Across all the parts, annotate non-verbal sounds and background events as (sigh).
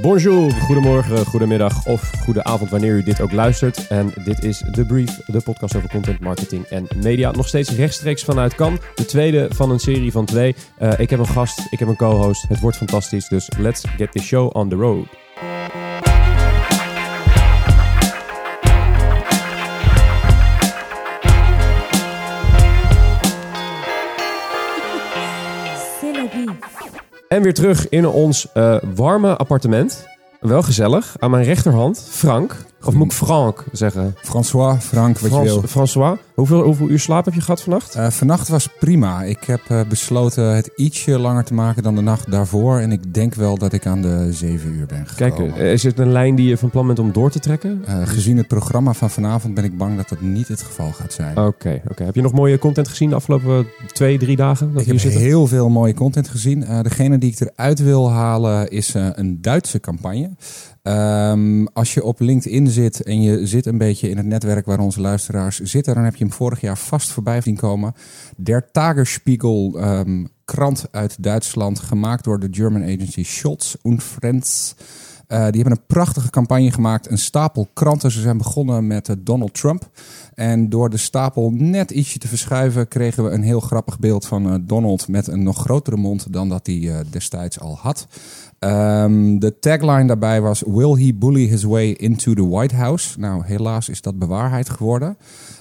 Bonjour, goedemorgen, goedemiddag of goede avond wanneer u dit ook luistert. En dit is The Brief, de podcast over content marketing en media. Nog steeds rechtstreeks vanuit Cannes, de tweede van een serie van twee. Uh, ik heb een gast, ik heb een co-host, het wordt fantastisch, dus let's get the show on the road. En weer terug in ons uh, warme appartement. Wel gezellig. Aan mijn rechterhand Frank. Of moet ik Frank zeggen? François, Frank, wat Frans, je wil. François, hoeveel, hoeveel uur slaap heb je gehad vannacht? Uh, vannacht was prima. Ik heb uh, besloten het ietsje langer te maken dan de nacht daarvoor. En ik denk wel dat ik aan de zeven uur ben gekomen. Kijk, is het een lijn die je van plan bent om door te trekken? Uh, gezien het programma van vanavond ben ik bang dat dat niet het geval gaat zijn. Oké, oké. heb je nog mooie content gezien de afgelopen twee, drie dagen? Dat ik heb zitten? heel veel mooie content gezien. degene die ik eruit wil halen is een Duitse campagne. Um, als je op LinkedIn zit en je zit een beetje in het netwerk waar onze luisteraars zitten, dan heb je hem vorig jaar vast voorbij zien komen. Der Tagesspiegel, um, krant uit Duitsland, gemaakt door de German agency Scholz und Friends. Uh, die hebben een prachtige campagne gemaakt, een stapel kranten. Ze zijn begonnen met uh, Donald Trump. En door de stapel net ietsje te verschuiven, kregen we een heel grappig beeld van uh, Donald met een nog grotere mond dan dat hij destijds al had. Um, de tagline daarbij was: Will he bully his way into the White House? Nou, helaas is dat bewaarheid geworden.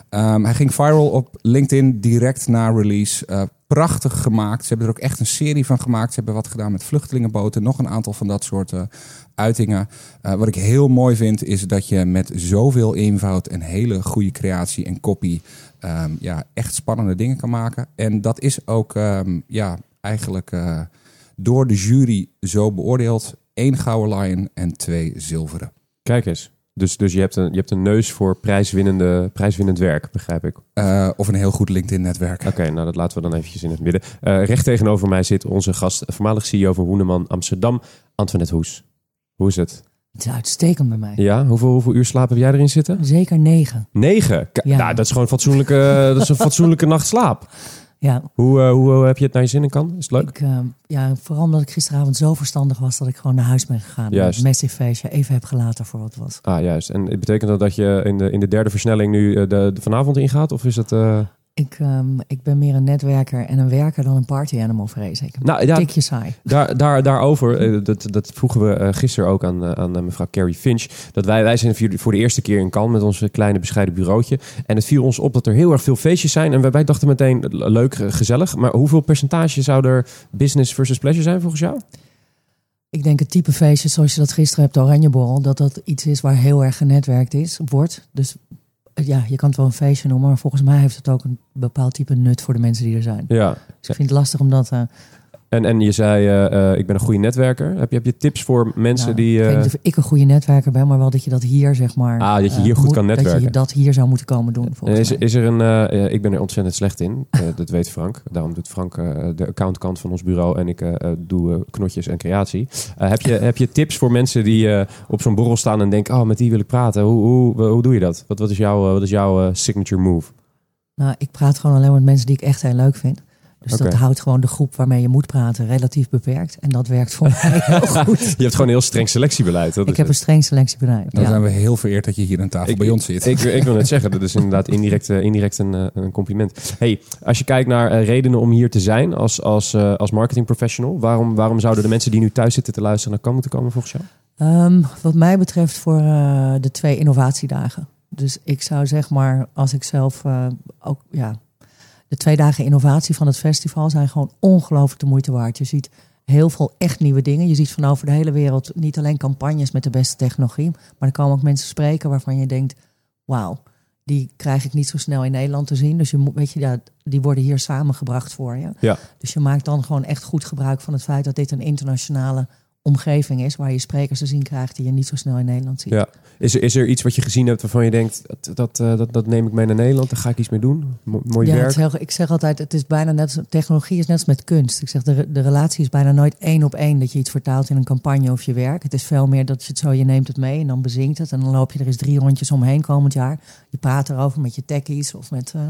Um, hij ging viral op LinkedIn direct na release. Prachtig gemaakt. Ze hebben er ook echt een serie van gemaakt. Ze hebben wat gedaan met vluchtelingenboten. Nog een aantal van dat soort uh, uitingen. Uh, wat ik heel mooi vind, is dat je met zoveel eenvoud en hele goede creatie en copy. Um, ja, echt spannende dingen kan maken. En dat is ook ja, eigenlijk door de jury zo beoordeeld. één gouden lion en twee zilveren. Kijk eens. Dus, dus je, hebt een, je hebt een neus voor prijswinnende, prijswinnend werk, begrijp ik. Uh, of een heel goed LinkedIn-netwerk. Oké, nou dat laten we dan eventjes in het midden. Uh, recht tegenover mij zit onze gast, voormalig CEO van Hoeneman Amsterdam, Antoinette Hoes. Hoe is het? Het is uitstekend bij mij. Ja, hoeveel, hoeveel uur slaap heb jij erin zitten? Zeker negen. Negen? Ja. Nou, dat is gewoon fatsoenlijke, dat is een fatsoenlijke (laughs) nacht slaap. Ja. Hoe, uh, hoe heb je het naar je zin in kan? Is het leuk? Ik, uh, ja, vooral omdat ik gisteravond zo verstandig was dat ik gewoon naar huis ben gegaan. Juist. Massive feestje even heb gelaten voor wat het was. Ah, juist. En betekent dat dat je in de, in de derde versnelling nu de, de vanavond ingaat? Of is het... Ik, um, ik ben meer een netwerker en een werker dan een party animal, vrees ik. Nou, ja, Tikje saai. Daar, daar, (laughs) daarover, uh, dat, dat vroegen we uh, gisteren ook aan, uh, aan mevrouw Carrie Finch. Dat wij, wij zijn voor de eerste keer in Cannes met ons kleine bescheiden bureautje. En het viel ons op dat er heel erg veel feestjes zijn. En wij, dachten meteen, leuk, gezellig. Maar hoeveel percentage zou er business versus pleasure zijn volgens jou? Ik denk het type feestje zoals je dat gisteren hebt, Oranjeborrel, dat dat iets is waar heel erg genetwerkt is, wordt. Dus ja, je kan het wel een feestje noemen, maar volgens mij heeft het ook een bepaald type nut voor de mensen die er zijn. Ja. Dus ik vind het lastig om dat. Uh, en, en je zei, uh, ik ben een goede netwerker. Heb je, heb je tips voor mensen nou, die... Uh... Ik weet niet of ik een goede netwerker ben, maar wel dat je dat hier, zeg maar... Ah, dat je hier goed moet, kan netwerken. Dat je dat hier zou moeten komen doen, is, is er een... ik ben er ontzettend slecht in. (laughs) dat weet Frank. Daarom doet Frank de accountkant van ons bureau en ik doe knotjes en creatie. heb, je, heb je tips voor mensen die op zo'n borrel staan en denken... Oh, met die wil ik praten. Hoe, hoe, hoe doe je dat? Wat, wat is jouw, wat is jouw signature move? Nou, ik praat gewoon alleen met mensen die ik echt heel leuk vind. Dus dat houdt gewoon de groep waarmee je moet praten relatief beperkt. En dat werkt voor mij (laughs) heel goed. Je hebt gewoon een heel streng selectiebeleid. ik heb een streng selectiebeleid. Dan zijn we heel vereerd dat je hier aan tafel bij ons zit. Ik, ik, wil net (laughs) zeggen, dat is inderdaad indirect, uh, indirect een, uh, een, compliment. Hey, als je kijkt naar uh, redenen om hier te zijn als, als, als marketing professional, waarom, waarom zouden de mensen die nu thuis zitten te luisteren naar kan moeten komen volgens jou? Um, wat mij betreft voor de twee innovatiedagen. Dus ik zou zeg maar, als ik zelf ook ja, de twee dagen innovatie van het festival zijn gewoon ongelooflijk de moeite waard. Je ziet heel veel echt nieuwe dingen. Je ziet van over de hele wereld niet alleen campagnes met de beste technologie, maar er komen ook mensen spreken waarvan je denkt, wauw, die krijg ik niet zo snel in Nederland te zien. Dus je moet, weet je, ja, die worden hier samengebracht voor je. Ja. Dus je maakt dan gewoon echt goed gebruik van het feit dat dit een internationale omgeving is waar je sprekers te zien krijgt die je niet zo snel in Nederland ziet. Ja. Is, er, is er iets wat je gezien hebt waarvan je denkt dat, dat, uh, dat, dat neem ik mee naar Nederland, daar ga ik iets mee doen? mooi ja, werk. Heel, ik zeg altijd, het is bijna net technologie is net als met kunst. Ik zeg de, de relatie is bijna nooit één op één dat je iets vertaalt in een campagne of je werk. Het is veel meer dat je het zo, je neemt het mee en dan bezinkt het en dan loop je er eens drie rondjes omheen komend jaar. Je praat erover met je techies of met, uh,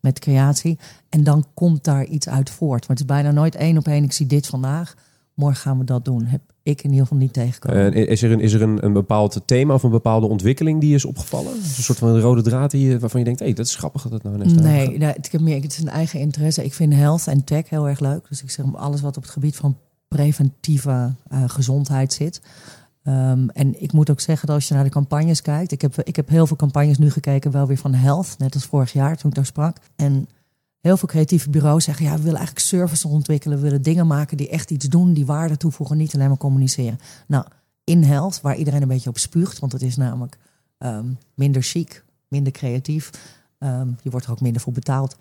met creatie en dan komt daar iets uit voort. Maar het is bijna nooit één op één. Ik zie dit vandaag morgen gaan we dat doen. Heb ik in ieder geval niet tegengekomen. En is er, een, is er een, een bepaald thema of een bepaalde ontwikkeling die is opgevallen? Is een soort van rode draad die, waarvan je denkt, hé, hey, dat is grappig dat het nou daar Nee, nee, ik heb meer, het is een eigen interesse. Ik vind health en tech heel erg leuk. Dus ik zeg maar, alles wat op het gebied van preventieve eh, gezondheid zit. Ehm, en ik moet ook zeggen dat als je naar de campagnes kijkt. Ik heb, ik heb heel veel campagnes nu gekeken, wel weer van health. Net als vorig jaar toen ik daar sprak. En heel veel creatieve bureaus zeggen, ja, we willen eigenlijk services ontwikkelen. We willen dingen maken die echt iets doen, die waarde toevoegen, niet alleen maar communiceren. Nou, in health, waar iedereen een beetje op spuugt, want het is namelijk ehm, minder chic, minder creatief. Ehm, je wordt er ook minder voor betaald.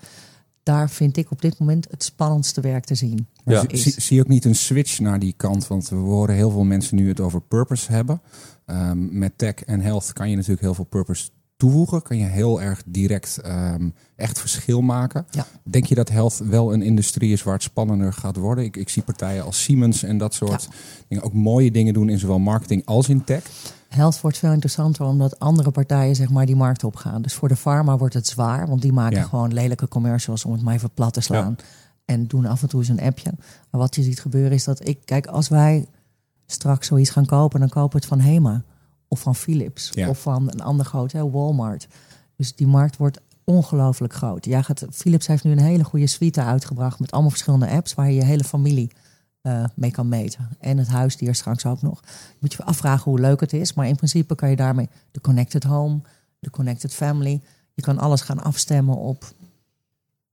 Daar vind ik op dit moment het spannendste werk te zien. Ja. zie, zie- ook niet een switch naar die kant? Want we horen heel veel mensen nu het over purpose hebben. Ehm, met tech en health kan je natuurlijk heel veel purpose toevoegen. Kan je heel erg direct ehm, echt verschil maken. Ja. Denk je dat health wel een industrie is waar het spannender gaat worden? Ik, ik zie partijen als Siemens en dat soort dingen ook mooie dingen doen in zowel marketing als in tech. Health wordt veel interessanter omdat andere partijen zeg maar die markt opgaan. Dus voor de pharma wordt het zwaar, want die maken Ja. gewoon lelijke commercials om het maar even plat te slaan. En doen af en toe eens een appje. Maar wat je ziet gebeuren is dat ik, kijk, als wij straks zoiets gaan kopen, dan kopen we het van Hema of van Philips Ja. of van een ander groot, hè, Walmart. Dus die markt wordt ongelooflijk groot. Ja, gaat, Philips heeft nu een hele goede suite uitgebracht met allemaal verschillende apps waar je je hele familie eh, mee kan meten. En het huisdier straks ook nog. Je moet je afvragen hoe leuk het is, maar in principe kan je daarmee de connected home, de connected family. Je kan alles gaan afstemmen op.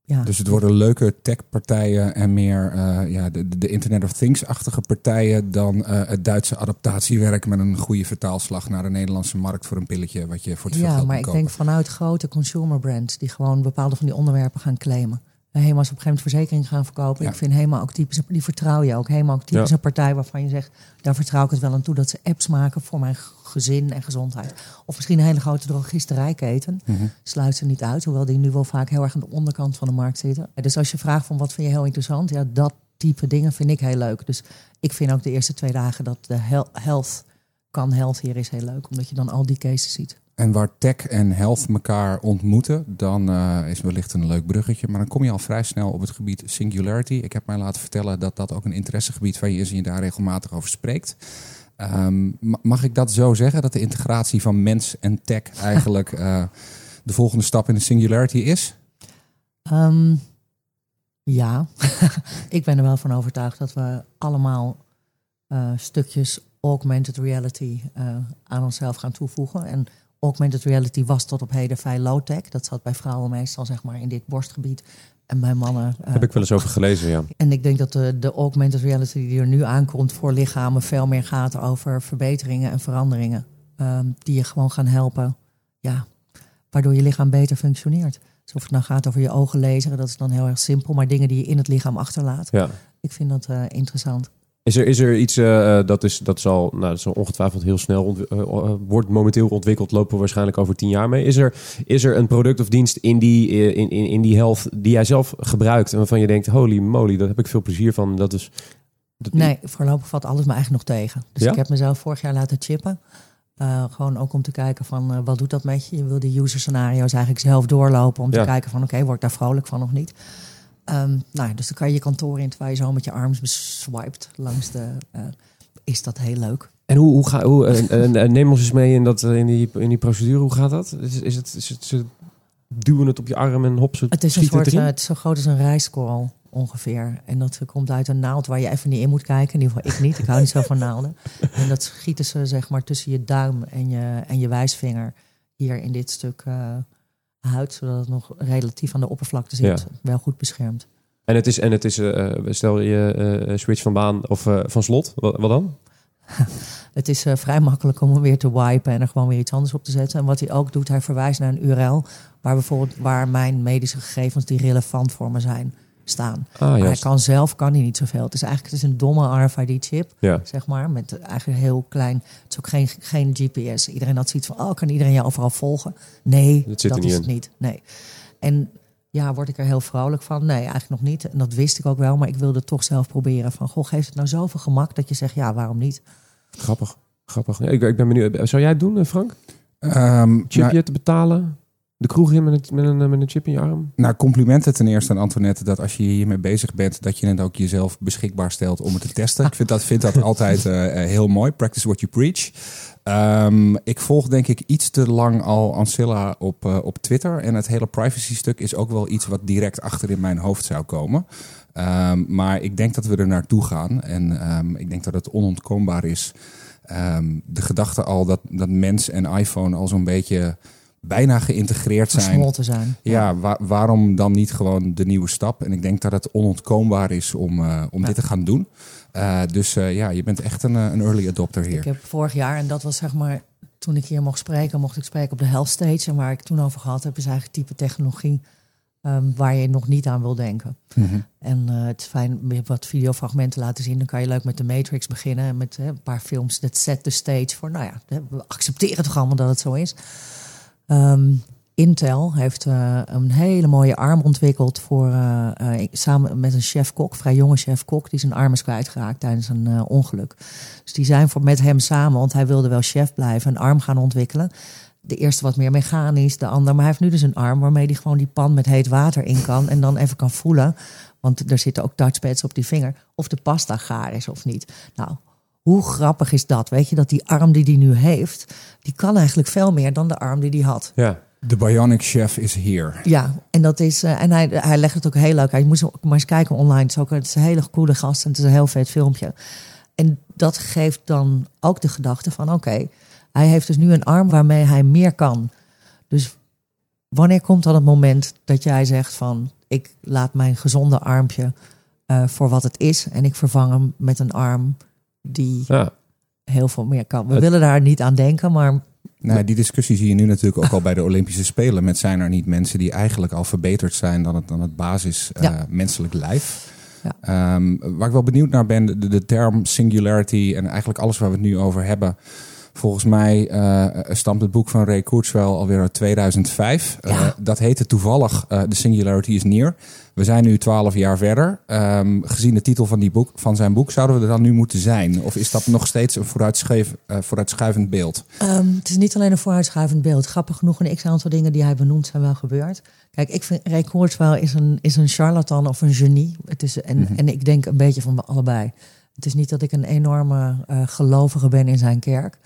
Ja, Dus het worden leuke techpartijen en meer eh, ja, de, de Internet of Things-achtige partijen dan eh, het Duitse adaptatiewerk met een goede vertaalslag naar de Nederlandse markt voor een pilletje wat je voor veel ja geld maar moet ik kopen. denk vanuit grote consumer brands die gewoon bepaalde van die onderwerpen gaan claimen. Hema is op een gegeven moment verzekering gaan verkopen. Ja. Ik vind Hema ook typisch, die vertrouw je ook. Hema ook typisch Ja. een partij waarvan je zegt, daar vertrouw ik het wel aan toe dat ze apps maken voor mijn gezin en gezondheid. Of misschien een hele grote drogisterijketen. Mhm. Sluit ze niet uit, hoewel die nu wel vaak heel erg aan de onderkant van de markt zitten. Dus als je vraagt van wat vind je heel interessant, ja, dat type dingen vind ik heel leuk. Dus ik vind ook de eerste twee dagen dat de health kan health hier is heel leuk, omdat je dan al die cases ziet. En waar tech en health elkaar ontmoeten, dan eh, is wellicht een leuk bruggetje. Maar dan kom je al vrij snel op het gebied singularity. Ik heb mij laten vertellen dat dat ook een interessegebied van je is en je daar regelmatig over spreekt. Ehm, ma- mag ik dat zo zeggen, dat de integratie van mens en tech (laughs) eigenlijk eh, de volgende stap in de singularity is? Ehm, ja, (laughs) ik ben er wel van overtuigd dat we allemaal eh, stukjes augmented reality aan onszelf gaan toevoegen. En augmented reality was tot op heden vrij low-tech. Dat zat bij vrouwen meestal zeg maar in dit borstgebied. En bij mannen. eh, Heb ik wel eens over gelezen, ja. En ik denk dat de, de augmented reality die er nu aankomt voor lichamen veel meer gaat over verbeteringen en veranderingen. ehm, die je gewoon gaan helpen. Ja, waardoor je lichaam beter functioneert. Dus of het nou gaat over je ogen lezen, dat is dan heel erg simpel. Maar dingen die je in het lichaam achterlaat. ja. Ik vind dat eh, interessant. Is er, is er iets, eh, eh, dat, is, dat, zal, nou, dat zal ongetwijfeld heel snel, eh, wordt momenteel ontwikkeld, lopen we waarschijnlijk over tien jaar mee. Is er, is er een product of dienst in die, in, in, in die health die jij zelf gebruikt en waarvan je denkt, holy moly, daar heb ik veel plezier van. Dat is, dat- Nee, voorlopig valt alles me eigenlijk nog tegen. Dus Ja? ik heb mezelf vorig jaar laten chippen. Gewoon ook om te kijken van wat doet dat met je. Je wil die user scenario's eigenlijk zelf doorlopen om Ja. te kijken van oké, word ik daar vrolijk van of niet. Ehm, nou, dus dan kan je je kantoor in terwijl je zo met je arms beswiped langs de. eh, is dat heel leuk? En hoe, hoe ga hoe, eh, eh, neem ons eens mee in, dat, in, die, in die procedure. Hoe gaat dat? Is, is, het, is het, ze duwen het op je arm en hop, ze Het is een soort, het is zo groot als een rijstkorrel ongeveer. En dat komt uit een naald waar je even niet in moet kijken. In ieder geval ik niet. Ik hou niet zo van naalden. En dat schieten ze zeg maar tussen je duim en je, en je wijsvinger. Hier in dit stuk huid. Zodat het nog relatief aan de oppervlakte zit. Ja. Wel goed beschermd. En het is, en het is eh, eh, stel je eh, switch van baan of van slot, wat, wat dan? (laughs) Het is vrij makkelijk om hem weer te wipen en er gewoon weer iets anders op te zetten. En wat hij ook doet, hij verwijst naar een URL waar bijvoorbeeld waar mijn medische gegevens die relevant voor me zijn staan. Ah, Maar hij kan zelf kan hij niet zoveel. Het is eigenlijk het is een domme RFID-chip, Ja. zeg maar, met eigenlijk heel klein. Het is ook geen, geen GPS. Iedereen had zoiets van, oh, kan iedereen jou overal volgen? Nee, Dat zit er dat niet is in. het niet. Nee. En ja, word ik er heel vrolijk van? Nee, eigenlijk nog niet. En dat wist ik ook wel, maar ik wilde toch zelf proberen. Van, goh, geeft het nou zoveel gemak dat je zegt, ja, waarom niet? Grappig. Grappig. Ja, ik, ik ben benieuwd. Zou jij het doen, eh, Frank? Ehm, Chip nou, je te betalen? De kroeg in met een, met, een, met een chip in je arm? Nou, complimenten ten eerste aan Antoinette dat als je hiermee bezig bent, dat je het ook jezelf beschikbaar stelt om het te testen. Ik vind dat, vind dat (laughs) altijd uh, heel mooi. Practice what you preach. Um, ik volg denk ik iets te lang al Ancilla op, uh, op Twitter. En het hele privacy stuk is ook wel iets wat direct achter in mijn hoofd zou komen. Um, maar ik denk dat we er naartoe gaan. En um, ik denk dat het onontkoombaar is. de gedachte al dat, dat mens en iPhone al zo'n beetje bijna geïntegreerd zijn. zijn. Ja, wa waarom dan niet gewoon de nieuwe stap? En ik denk dat het onontkoombaar is om, uh, om dit te gaan doen. Uh, dus uh, ja, je bent echt een, een early adopter hier. Ik heb vorig jaar, en dat was zeg maar toen ik hier mocht spreken, mocht ik spreken op de health stage. En waar ik toen over gehad heb, is eigenlijk type technologie um, waar je nog niet aan wil denken. Mm -hmm. En het is fijn wat videofragmenten laten zien. Dan kan je leuk met de Matrix beginnen. Met een paar films dat set the stage voor, nou ja, we accepteren toch allemaal dat het zo is. Um, Intel heeft uh, een hele mooie arm ontwikkeld voor uh, uh, samen met een chef-kok, vrij jonge chef-kok, die zijn arm is kwijtgeraakt tijdens een ongeluk. Dus die zijn voor, met hem samen, want hij wilde wel chef blijven, een arm gaan ontwikkelen. De eerste wat meer mechanisch, de ander, maar hij heeft nu dus een arm waarmee hij gewoon die pan met heet water in kan en dan even kan voelen, want er zitten ook touchpads op die vinger, of de pasta gaar is of niet. Nou, hoe grappig is dat? Weet je, dat die arm die hij nu heeft, die kan eigenlijk veel meer dan de arm die hij had. Ja. De Bionic Chef is hier. Ja, en dat is. Uh, en hij, hij legt het ook heel leuk. Hij moest maar eens kijken online. Het is ook het is een hele coole gast en het is een heel vet filmpje. En dat geeft dan ook de gedachte van: oké, okay, hij heeft dus nu een arm waarmee hij meer kan. Dus wanneer komt dan het moment dat jij zegt van: ik laat mijn gezonde armpje uh, voor wat het is en ik vervang hem met een arm die ja. heel veel meer kan. We het, willen daar niet aan denken, maar. Nou, die discussie zie je nu natuurlijk ook al bij de Olympische Spelen. Met zijn er niet mensen die eigenlijk al verbeterd zijn dan het, dan het basis uh, ja. menselijk lijf. Ja. Um, waar ik wel benieuwd naar ben, de, de term singularity en eigenlijk alles waar we het nu over hebben. Volgens mij uh, stamt het boek van Ray Kurzweil alweer uit 2005. Ja. Uh, dat heette toevallig uh, The Singularity is Near. We zijn nu twaalf jaar verder. Um, gezien de titel van, die boek, van zijn boek, zouden we er dan nu moeten zijn? Of is dat nog steeds een vooruitschuivend beeld? Um, het is niet alleen een vooruitschuivend beeld. Grappig genoeg, een x-aantal dingen die hij benoemt zijn wel gebeurd. Kijk, ik vind Ray Kurzweil is een, is een charlatan of een genie. Het is, en, mm-hmm. en ik denk een beetje van allebei. Het is niet dat ik een enorme gelovige ben in zijn kerk.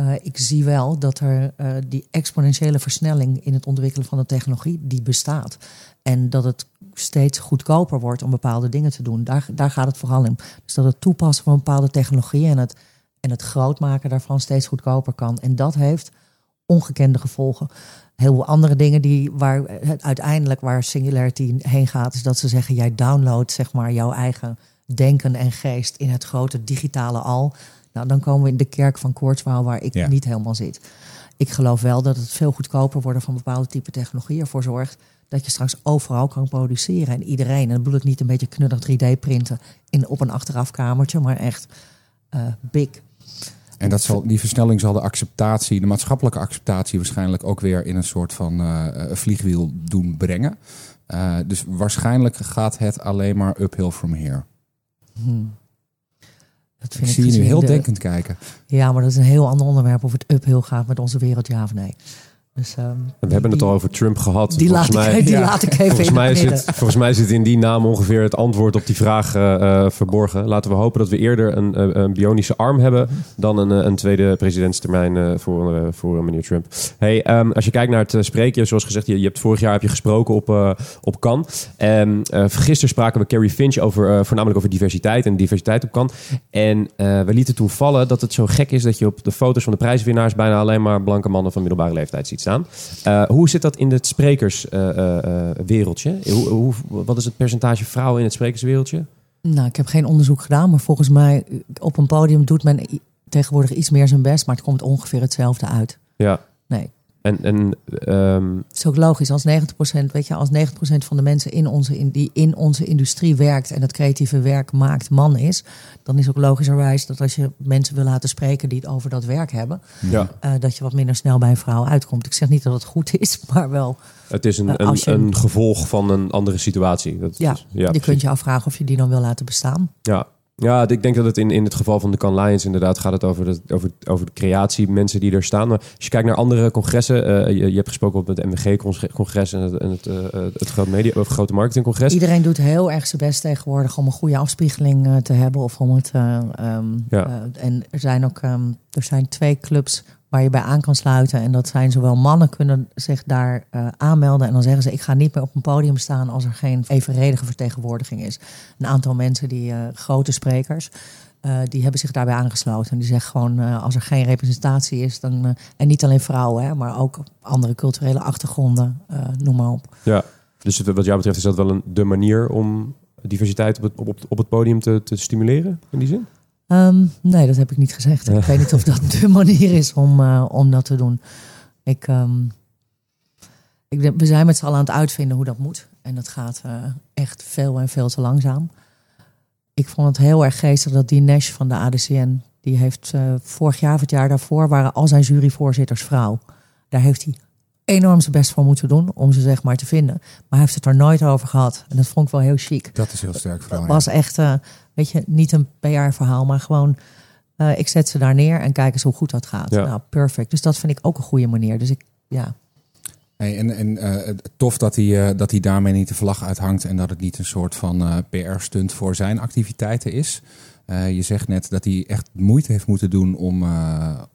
Uh, ik zie wel dat er uh, die exponentiële versnelling in het ontwikkelen van de technologie, die bestaat. En dat het steeds goedkoper wordt om bepaalde dingen te doen. Daar, daar gaat het vooral in. Dus dat het toepassen van bepaalde technologieën en het, en het grootmaken daarvan steeds goedkoper kan. En dat heeft ongekende gevolgen. Heel veel andere dingen die waar uiteindelijk waar Singularity heen gaat, is dat ze zeggen: jij downloadt zeg maar jouw eigen denken en geest in het grote digitale al. Nou, dan komen we in de kerk van Koortswaal, waar ik ja. niet helemaal zit. Ik geloof wel dat het veel goedkoper worden van bepaalde type technologie ervoor zorgt dat je straks overal kan produceren. En iedereen, en dan bedoel ik niet een beetje knullig 3D printen in, op een achterafkamertje, maar echt uh, big. En dat zal, die versnelling zal de acceptatie, de maatschappelijke acceptatie waarschijnlijk ook weer in een soort van uh, vliegwiel doen brengen. Uh, dus waarschijnlijk gaat het alleen maar uphill from here. Hmm. Dat vind ik, ik zie je nu heel de... denkend kijken. Ja, maar dat is een heel ander onderwerp of het uphill gaat met onze wereld, ja of nee. Dus, um, we hebben het al over Trump gehad. Die, laat, mij, ik, die ja. laat ik even volgens mij, zit, volgens mij zit in die naam ongeveer het antwoord op die vraag uh, verborgen. Laten we hopen dat we eerder een, een bionische arm hebben dan een, een tweede presidentstermijn uh, voor, voor meneer Trump. Hey, um, als je kijkt naar het spreken, zoals gezegd, je, je hebt vorig jaar heb je gesproken op, op Cannes. Um, gisteren spraken we Carrie Finch over, voornamelijk over diversiteit en diversiteit op Cannes. En we lieten toen vallen dat het zo gek is dat je op de foto's van de prijswinnaars bijna alleen maar blanke mannen van middelbare leeftijd ziet staan. Uh, hoe zit dat in het sprekerswereldje? Uh, hoe, hoe, wat is het percentage vrouwen in het sprekerswereldje? Nou, ik heb geen onderzoek gedaan, maar volgens mij op een podium doet men tegenwoordig iets meer zijn best, maar het komt ongeveer hetzelfde uit. Ja. Nee. En, en, um... Het is ook logisch, als 90%, weet je, als 90% van de mensen in onze, in, die in onze industrie werkt en het creatieve werk maakt, man is, dan is ook logischerwijs dat als je mensen wil laten spreken die het over dat werk hebben, ja. uh, dat je wat minder snel bij een vrouw uitkomt. Ik zeg niet dat het goed is, (laughs) maar wel. Het is een, uh, een, je, een, gevolg van een andere situatie. Dat ja, is, ja, je kunt je afvragen of je die dan wil laten bestaan. Ja, Ja, ik denk dat het in, in het geval van de Can Lions inderdaad gaat het over de, over, over de creatie, mensen die er staan. Maar als je kijkt naar andere congressen, eh, je, je hebt gesproken op het MWG-congres en het, en het, uh, het grote, media, of grote marketingcongres. Iedereen doet heel erg zijn best tegenwoordig om een goede afspiegeling uh, te hebben. Of om het, um, ja. en er zijn ook um, er zijn twee clubs waar je bij aan kan sluiten. En dat zijn zowel mannen kunnen zich daar uh, aanmelden. En dan zeggen ze, ik ga niet meer op een podium staan als er geen evenredige vertegenwoordiging is. Een aantal mensen, die uh, grote sprekers, uh, die hebben zich daarbij aangesloten. En die zeggen gewoon, als er geen representatie is, dan, en niet alleen vrouwen, hè, maar ook andere culturele achtergronden, noem maar op. Ja, dus wat jou betreft is dat wel een, de manier om diversiteit op het, op, op het podium te, te stimuleren, in die zin? Um, nee, dat heb ik niet gezegd. Ik weet niet of dat de manier is om, uh, om dat te doen. Ik, um, ik, we zijn met z'n allen aan het uitvinden hoe dat moet. En dat gaat uh, echt veel en veel te langzaam. Ik vond het heel erg geestig dat die Nash van de ADCN... die heeft uh, vorig jaar of het jaar daarvoor... waren al zijn juryvoorzitters vrouw. Daar heeft hij enorm zijn best voor moeten doen om ze zeg maar te vinden. Maar hij heeft het er nooit over gehad. En dat vond ik wel heel chic. Dat is heel sterk vrouw. Was echt, uh, weet je, niet een PR-verhaal, maar gewoon... Uh, ik zet ze daar neer en kijk eens hoe goed dat gaat. Ja. Nou, perfect. Dus dat vind ik ook een goede manier. Dus ik, ja... Hey, en en uh, tof dat hij, uh, dat hij daarmee niet de vlag uithangt en dat het niet een soort van uh, PR-stunt voor zijn activiteiten is. je zegt net dat hij echt moeite heeft moeten doen om,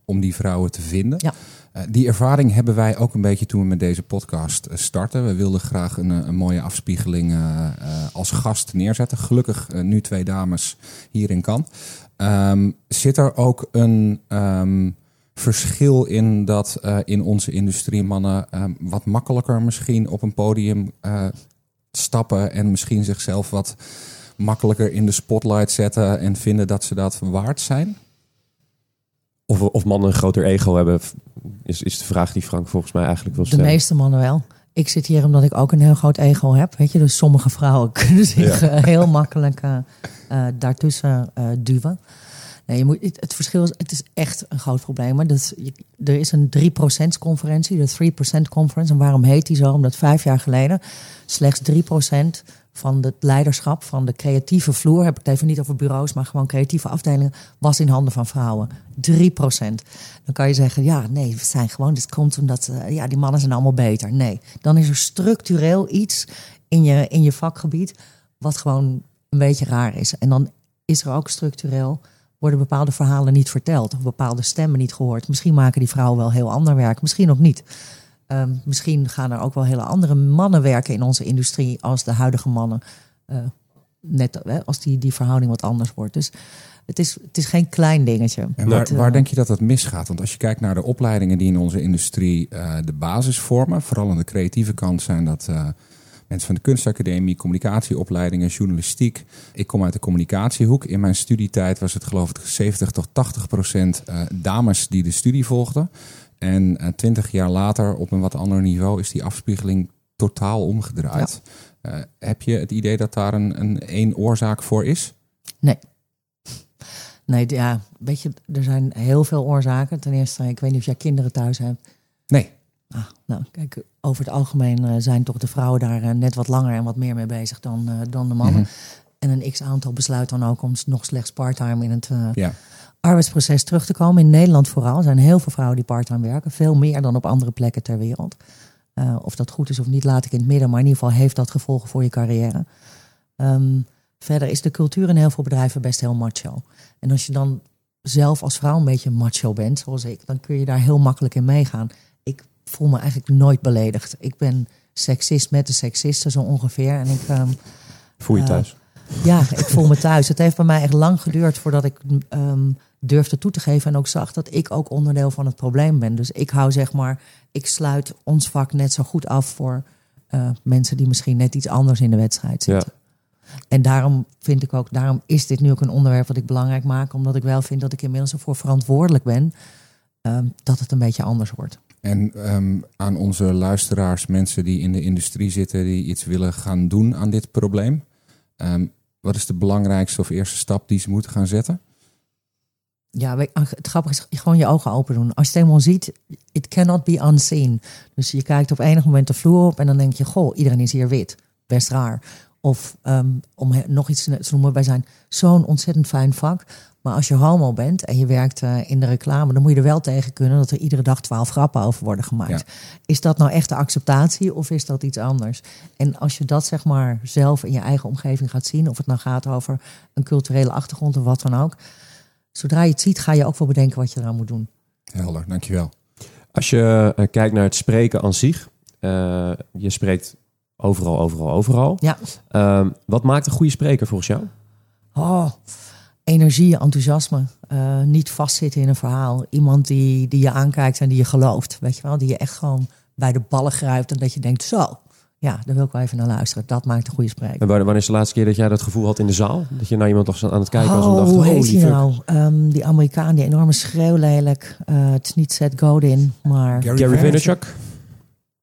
om die vrouwen te vinden. Ja. Uh, die ervaring hebben wij ook een beetje toen we met deze podcast starten. We wilden graag een, een mooie afspiegeling als gast neerzetten. Gelukkig nu twee dames hierin kan. Um, zit er ook een um, verschil in dat in onze industrie mannen um, wat makkelijker misschien op een podium stappen en misschien zichzelf wat makkelijker in de spotlight zetten en vinden dat ze dat waard zijn? Of, of mannen een groter ego hebben, is, is de vraag die Frank volgens mij eigenlijk wil stellen. De meeste mannen wel. Ik zit hier omdat ik ook een heel groot ego heb. Weet je, dus sommige vrouwen (laughs) kunnen zich ja. uh, heel makkelijk uh, uh, daartussen duwen. Nee, je moet, het, het, verschil is, het is echt een groot probleem. Maar dat, je, er is een 3% conferentie, de 3% conference. En waarom heet die zo? Omdat vijf jaar geleden slechts 3% van het leiderschap van de creatieve vloer, heb ik het even niet over bureaus, maar gewoon creatieve afdelingen, was in handen van vrouwen. 3 procent. Dan kan je zeggen, ja, nee, we zijn gewoon, dit komt omdat uh, ja, die mannen zijn allemaal beter. Nee, dan is er structureel iets in je, in je vakgebied wat gewoon een beetje raar is. En dan is er ook structureel, worden bepaalde verhalen niet verteld of bepaalde stemmen niet gehoord. Misschien maken die vrouwen wel heel ander werk, misschien ook niet. Um, misschien gaan er ook wel hele andere mannen werken in onze industrie als de huidige mannen. Uh, net als die, die verhouding wat anders wordt. Dus het is, het is geen klein dingetje. En waar, waar denk je dat dat misgaat? Want als je kijkt naar de opleidingen die in onze industrie uh, de basis vormen, vooral aan de creatieve kant zijn dat mensen van de kunstacademie, communicatieopleidingen, journalistiek. Ik kom uit de communicatiehoek. In mijn studietijd was het geloof ik 70 tot 80 procent dames die de studie volgden. En uh, twintig jaar later, op een wat ander niveau, is die afspiegeling totaal omgedraaid. Ja. Uh, heb je het idee dat daar een, een één oorzaak voor is? Nee. Nee, ja, weet je, er zijn heel veel oorzaken. Ten eerste, ik weet niet of jij kinderen thuis hebt. Nee. Ah, nou, kijk, over het algemeen uh, zijn toch de vrouwen daar uh, net wat langer en wat meer mee bezig dan, dan de mannen. Mm -hmm. En een x-aantal besluit dan ook om nog slechts parttime in het ja arbeidsproces terug te komen. In Nederland vooral zijn heel veel vrouwen die parttime werken. Veel meer dan op andere plekken ter wereld. Uh, of dat goed is of niet, laat ik in het midden. Maar in ieder geval heeft dat gevolgen voor je carrière. Um, verder is de cultuur in heel veel bedrijven best heel macho. En als je dan zelf als vrouw een beetje macho bent, zoals ik, dan kun je daar heel makkelijk in meegaan. Ik voel me eigenlijk nooit beledigd. Ik ben seksist met de seksisten zo ongeveer. En ik, um, voel je thuis? Uh, ja, ik voel me thuis. Het heeft bij mij echt lang geduurd voordat ik um, durfde toe te geven en ook zag dat ik ook onderdeel van het probleem ben. Dus ik hou zeg maar, ik sluit ons vak net zo goed af voor uh, mensen die misschien net iets anders in de wedstrijd zitten. Ja. En daarom vind ik ook, daarom is dit nu ook een onderwerp wat ik belangrijk maak, omdat ik wel vind dat ik inmiddels ervoor verantwoordelijk ben um, dat het een beetje anders wordt. En um, aan onze luisteraars, mensen die in de industrie zitten, die iets willen gaan doen aan dit probleem. Um, wat is de belangrijkste of eerste stap die ze moeten gaan zetten? Ja, het grappige is gewoon je ogen open doen. Als je het helemaal ziet, it cannot be unseen. Dus je kijkt op enig moment de vloer op en dan denk je, goh, iedereen is hier wit. Best raar. Of ehm, om nog iets te noemen, wij zijn zo'n ontzettend fijn vak. Maar als je homo bent en je werkt eh, in de reclame, dan moet je er wel tegen kunnen dat er iedere dag twaalf grappen over worden gemaakt. Ja. Is dat nou echt de acceptatie of is dat iets anders? En als je dat zeg maar zelf in je eigen omgeving gaat zien, of het nou gaat over een culturele achtergrond of wat dan ook. Zodra je het ziet, ga je ook wel bedenken wat je eraan moet doen. Helder, dankjewel. Als je eh, kijkt naar het spreken aan zich, eh, je spreekt overal, overal, overal. Ja. Ehm, wat maakt een goede spreker volgens jou? Oh, energie, enthousiasme. Eh, niet vastzitten in een verhaal. Iemand die, die je aankijkt en die je gelooft. Weet je wel, die je echt gewoon bij de ballen grijpt en dat je denkt, zo, ja, daar wil ik wel even naar luisteren. Dat maakt een goede spreker. En wanneer wanneer is de laatste keer dat jij dat gevoel had in de zaal? Dat je naar iemand was aan het kijken was en Oh, dacht, hoe holy heet hij fuck. nou? Ehm, die Amerikaan, die enorme schreeuwlelijk. Eh, het is niet Seth Godin, maar Gary Vaynerchuk?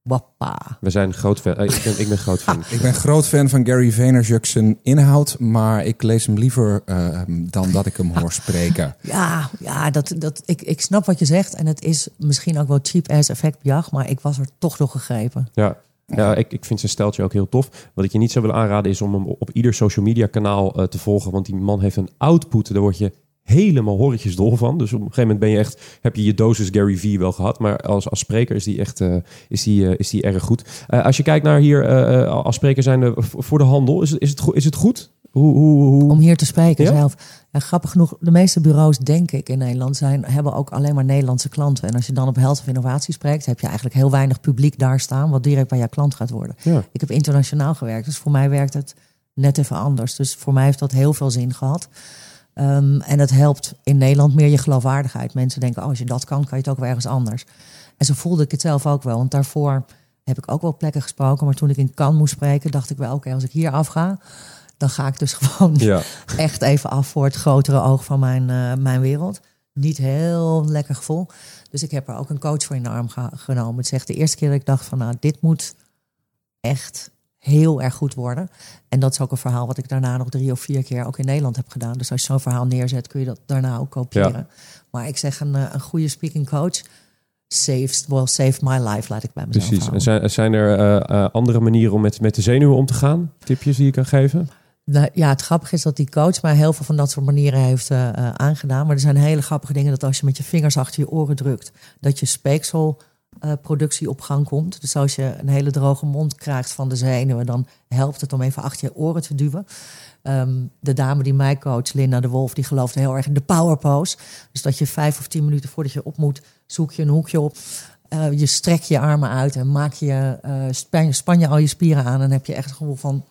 wappa. We zijn groot fan. eh, ik, ben, ik ben groot fan. Ik ben groot fan van Gary Vaynerchuk zijn inhoud, maar ik lees hem liever eh, dan dat ik hem hoor spreken. Ja, ja dat, dat, ik, ik snap wat je zegt. En het is misschien ook wel cheap ass effectbejag, maar ik was er toch door gegrepen. Ja, ja ik, ik vind zijn steltje ook heel tof. Wat ik je niet zou willen aanraden is om hem op ieder social media kanaal eh, te volgen. Want die man heeft een output. Daar word je helemaal horretjes dol van. Dus op een gegeven moment ben je echt, heb je je dosis Gary V wel gehad. Maar als, als spreker is die echt eh, is die, eh, is die erg goed. Als je kijkt naar hier als spreker zijn voor de handel. Is is het, is het goed? Hoe, hoe, hoe? Om hier te spreken Ja? zelf. Ja, grappig genoeg, de meeste bureaus, denk ik, in Nederland zijn, hebben ook alleen maar Nederlandse klanten. En als je dan op Health of Innovatie spreekt, heb je eigenlijk heel weinig publiek daar staan, wat direct bij jouw klant gaat worden. Ja. Ik heb internationaal gewerkt, dus voor mij werkt het net even anders. Dus voor mij heeft dat heel veel zin gehad. Ehm, en het helpt in Nederland meer je geloofwaardigheid. Mensen denken, oh, als je dat kan, kan je het ook wel ergens anders. En zo voelde ik het zelf ook wel. Want daarvoor heb ik ook wel plekken gesproken. Maar toen ik in Cannes moest spreken, dacht ik wel, oké, als ik hier afga, dan ga ik dus (laughs) gewoon Ja. echt even af voor het grotere oog van mijn, eh, mijn wereld. Niet heel lekker gevoel. Dus ik heb er ook een coach voor in de arm ge- genomen. Het is echt de eerste keer dat ik dacht van nou, dit moet echt heel erg goed worden. En dat is ook een verhaal wat ik daarna nog drie of vier keer ook in Nederland heb gedaan. Dus als je zo'n verhaal neerzet, kun je dat daarna ook kopiëren. Maar ik zeg een, eh, een goede speaking coach saves, well, saved my life, laat ik bij mezelf Precies. En zijn, zijn er eh, andere manieren om met, met de zenuwen om te gaan? Tipjes die je kan geven? Ja, het grappige is dat die coach mij heel veel van dat soort manieren heeft eh, eh, aangedaan. Maar er zijn hele grappige dingen dat als je met je vingers achter je oren drukt, dat je speekselproductie op gang komt. Dus als je een hele droge mond krijgt van de zenuwen, dan helpt het om even achter je oren te duwen. Ehm, de dame die mij coacht, Linda de Wolf, die gelooft heel erg in de power pose. Dus dat je vijf of tien minuten voordat je op moet, zoek je een hoekje op. Eh, je strek je armen uit en maak je, eh, span, span je al je spieren aan. En heb je echt het gevoel van.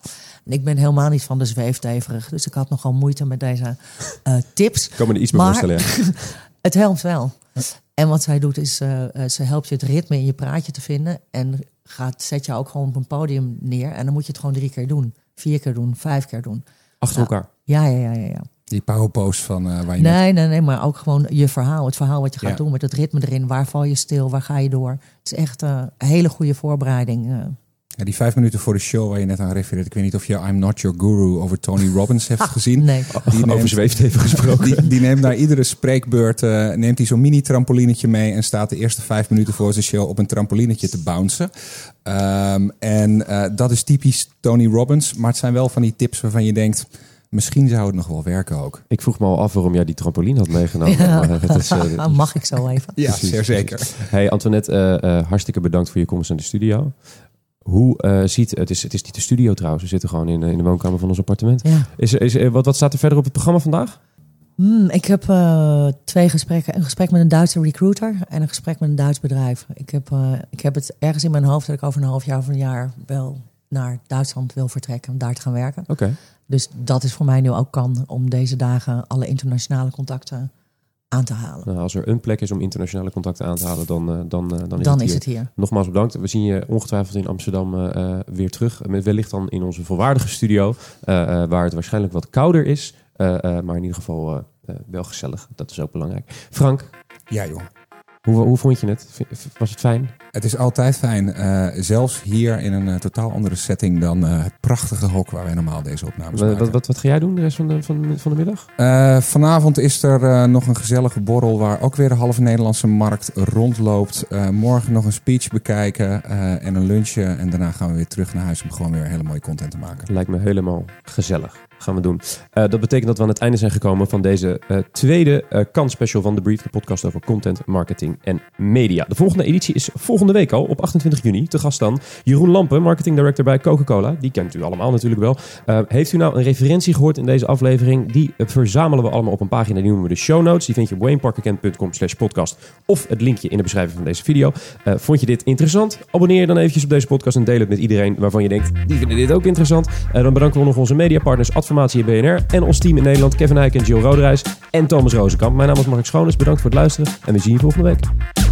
En ik ben helemaal niet van de zweefteverig. Dus ik had nogal moeite met deze eh, tips. Ik kan me er iets meer Maar- voorstellen. ja. (laughs) Het helpt wel. En wat zij doet is, eh, eh, ze helpt je het ritme in je praatje te vinden. En gaat, zet je ook gewoon op een podium neer. En dan moet je het gewoon drie keer doen. Vier keer doen, vijf keer doen. Achter elkaar. Ja, ja, ja, ja. ja. Die powerpose van eh, waar je net- Nee, nee, nee, maar ook gewoon je verhaal. Het verhaal wat je gaat Ja. doen met het ritme erin. Waar val je stil? Waar ga je door? Het is echt een hele goede voorbereiding. Ja, die vijf minuten voor de show waar je net aan refereert. Ik weet niet of je I'm Not Your Guru over Tony Robbins heeft (laughs) gezien. nee. Die neemt- Over zweefteven (laughs) gesproken. Die, die neemt naar iedere spreekbeurt eh, neemt hij zo'n mini trampolinetje mee en staat de eerste vijf minuten voor zijn show op een trampolinetje te bouncen. Ehm, en eh, dat is typisch Tony Robbins, maar het zijn wel van die tips waarvan je denkt, misschien zou het nog wel werken ook. Ik vroeg me al af waarom jij die trampoline had meegenomen. Ja. Maar het is, eh, (laughs) Mag ik zo even? Ja, zeer zeker. Hey Antoinette, eh, eh, hartstikke bedankt voor je komst naar de studio. Hoe eh, ziet het? Is, het is niet de studio trouwens. We zitten gewoon in, eh, in de woonkamer van ons appartement. Ja. Is, is, eh, wat, wat staat er verder op het programma vandaag? Hmm, ik heb twee gesprekken. Een gesprek met een Duitse recruiter en een gesprek met een Duits bedrijf. Ik heb, ik heb het ergens in mijn hoofd dat ik over een half jaar of een jaar wel naar Duitsland wil vertrekken om daar te gaan werken. Oké. Dus dat is voor mij nu ook kan om deze dagen alle internationale contacten aan te halen. Nou, als er een plek is om internationale contacten aan te halen, dan, eh, dan, eh, dan is Dan het is hier. het hier. Nogmaals bedankt. We zien je ongetwijfeld in Amsterdam eh, eh, weer terug. Met wellicht dan in onze volwaardige studio, eh, eh, waar het waarschijnlijk wat kouder is. eh, eh, maar in ieder geval eh, eh, wel gezellig. Dat is ook belangrijk. Frank, Ja joh. Hoe, hoe vond je het? Was het fijn? Het is altijd fijn, eh, zelfs hier in een eh, totaal andere setting dan eh, het prachtige hok waar wij normaal deze opnames Wat, maken. wat, wat, wat ga jij doen de rest van de, van, van de middag? Vanavond is er nog een gezellige borrel waar ook weer de halve Nederlandse markt rondloopt. Morgen nog een speech bekijken en een lunchje. En daarna gaan we weer terug naar huis om gewoon weer hele mooie content te maken. Lijkt me helemaal gezellig. Gaan we doen. Eh, dat betekent dat we aan het einde zijn gekomen van deze eh, tweede eh kansspecial van The Brief, de podcast over content, marketing en media. De volgende editie is volgende week al, op 28 juni. Te gast dan Jeroen Lampen, marketing director bij Coca-Cola. Die kent u allemaal natuurlijk wel. Heeft u nou een referentie gehoord in deze aflevering? Die verzamelen we allemaal op een pagina. Die noemen we de show notes. Die vind je op wayneparkerkent.com slash podcast. Of het linkje in de beschrijving van deze video. Vond je dit interessant? Abonneer je dan eventjes op deze podcast en deel het met iedereen waarvan je denkt, die vinden dit ook interessant. Dan bedanken we nog onze mediapartners Adformatie en BNR en ons team in Nederland, Kevin Eyck en Jill Roderijs en Thomas Rozenkamp. Mijn naam is Mark Schoones, bedankt voor het luisteren en we zien je volgende week.